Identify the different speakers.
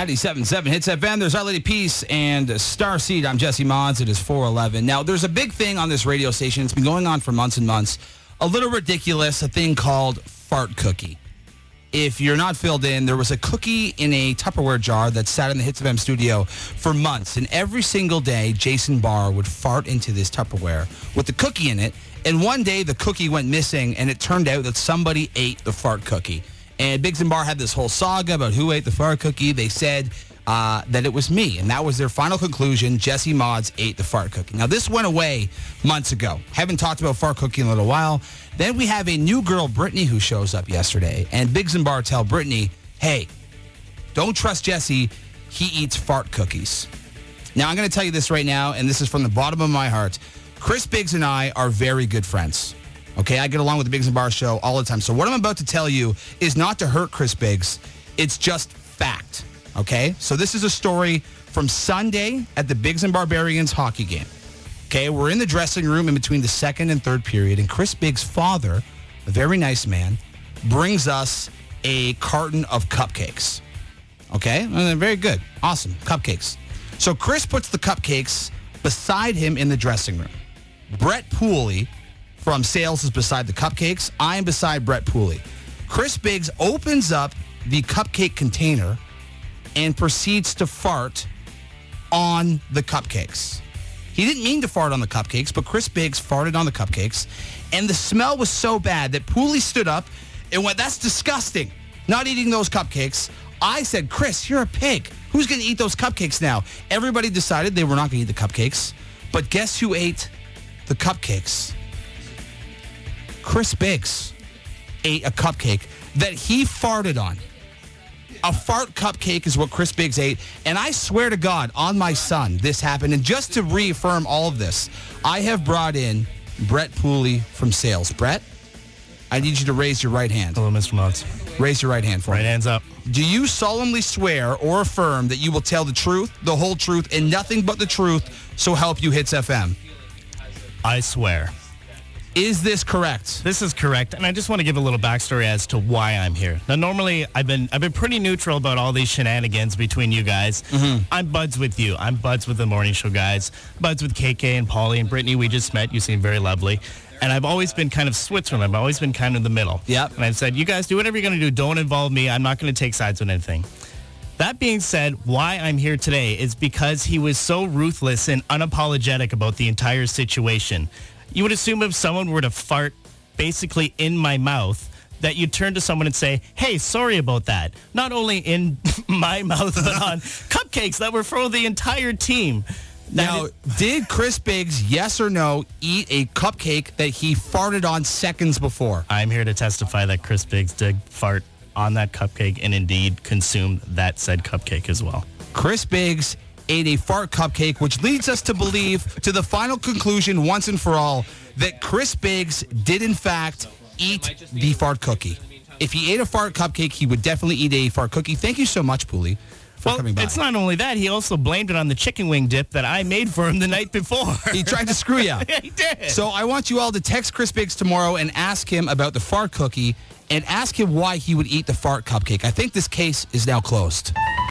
Speaker 1: 97.7 Hits FM. There's Our Lady Peace and Starseed. I'm Jesse Mons. It is 411. Now, there's a big thing on this radio station. It's been going on for months and months. A little ridiculous, a thing called fart cookie. If you're not filled in, there was a cookie in a Tupperware jar that sat in the Hits FM studio for months. And every single day, Jason Barr would fart into this Tupperware with the cookie in it. And one day, the cookie went missing, and it turned out that somebody ate the fart cookie. And Biggs and Barr had this whole saga about who ate the fart cookie. They said uh, that it was me, and that was their final conclusion. Jesse Mons ate the fart cookie. Now, this went away months ago. Haven't talked about fart cookie in a little while. Then we have a new girl, Brittany, who shows up yesterday. And Biggs and Barr tell Brittany, hey, don't trust Jesse. He eats fart cookies. Now, I'm going to tell you this right now, and this is from the bottom of my heart. Chris Biggs and I are very good friends. Okay, I get along with the Biggs and Barr show all the time. So what I'm about to tell you is not to hurt Chris Biggs. It's just fact. Okay, so this is a story from Sunday at the Biggs and Barbarians hockey game. Okay, we're in the dressing room in between the second and third period, and Chris Biggs' father, a very nice man, brings us a carton of cupcakes. Okay, very good, awesome cupcakes. So Chris puts the cupcakes beside him in the dressing room. Brett Pooley from sales is beside the cupcakes. I am beside Brett Pooley. Chris Biggs opens up the cupcake container and proceeds to fart on the cupcakes. He didn't mean to fart on the cupcakes, but Chris Biggs farted on the cupcakes. And the smell was so bad that Pooley stood up and went, That's disgusting. Not eating those cupcakes. I said, Chris, you're a pig. Who's going to eat those cupcakes now? Everybody decided they were not going to eat the cupcakes. But guess who ate the cupcakes? Chris Biggs ate a cupcake that he farted on. A fart cupcake is what Chris Biggs ate. And I swear to God, on my son, this happened. And just to reaffirm all of this, I have brought in Brett Pooley from sales. Brett, I need you to raise your right hand.
Speaker 2: Hello, Mr. Mons.
Speaker 1: Raise your right hand for
Speaker 2: Right
Speaker 1: me.
Speaker 2: hands up.
Speaker 1: Do you solemnly swear or affirm that you will tell the truth, the whole truth, and nothing but the truth, so help you hits FM?
Speaker 2: I swear.
Speaker 1: Is this correct?
Speaker 2: This is correct, and I just want to give a little backstory as to why I'm here. Now, normally I've been I've been pretty neutral about all these shenanigans between you guys. Mm-hmm. I'm buds with you. I'm buds with the morning show guys. Buds with KK and Polly and Brittany. We just met. You seem very lovely. And I've always been kind of Switzerland. I've always been kind of in the middle.
Speaker 1: Yep.
Speaker 2: And I've said, you guys do whatever you're going to do. Don't involve me. I'm not going to take sides with anything. That being said, why I'm here today is because he was so ruthless and unapologetic about the entire situation. You would assume if someone were to fart basically in my mouth, that you turn to someone and say, hey, sorry about that. Not only in my mouth, but on cupcakes that were for the entire team.
Speaker 1: Now, did Chris Biggs, yes or no, eat a cupcake that he farted on seconds before?
Speaker 2: I'm here to testify that Chris Biggs did fart on that cupcake and indeed consumed that said cupcake as well.
Speaker 1: Chris Biggs ate a fart cupcake, which leads us to believe to the final conclusion once and for all that Chris Biggs did in fact eat the fart cookie. If he ate a fart cupcake, he would definitely eat a fart cookie. Thank you so much, Pooley, for
Speaker 2: Well, it's not only that, he also blamed it on the chicken wing dip that I made for him the night before.
Speaker 1: he tried to screw you.
Speaker 2: he did.
Speaker 1: So I want you all to text Chris Biggs tomorrow and ask him about the fart cookie and ask him why he would eat the fart cupcake. I think this case is now closed.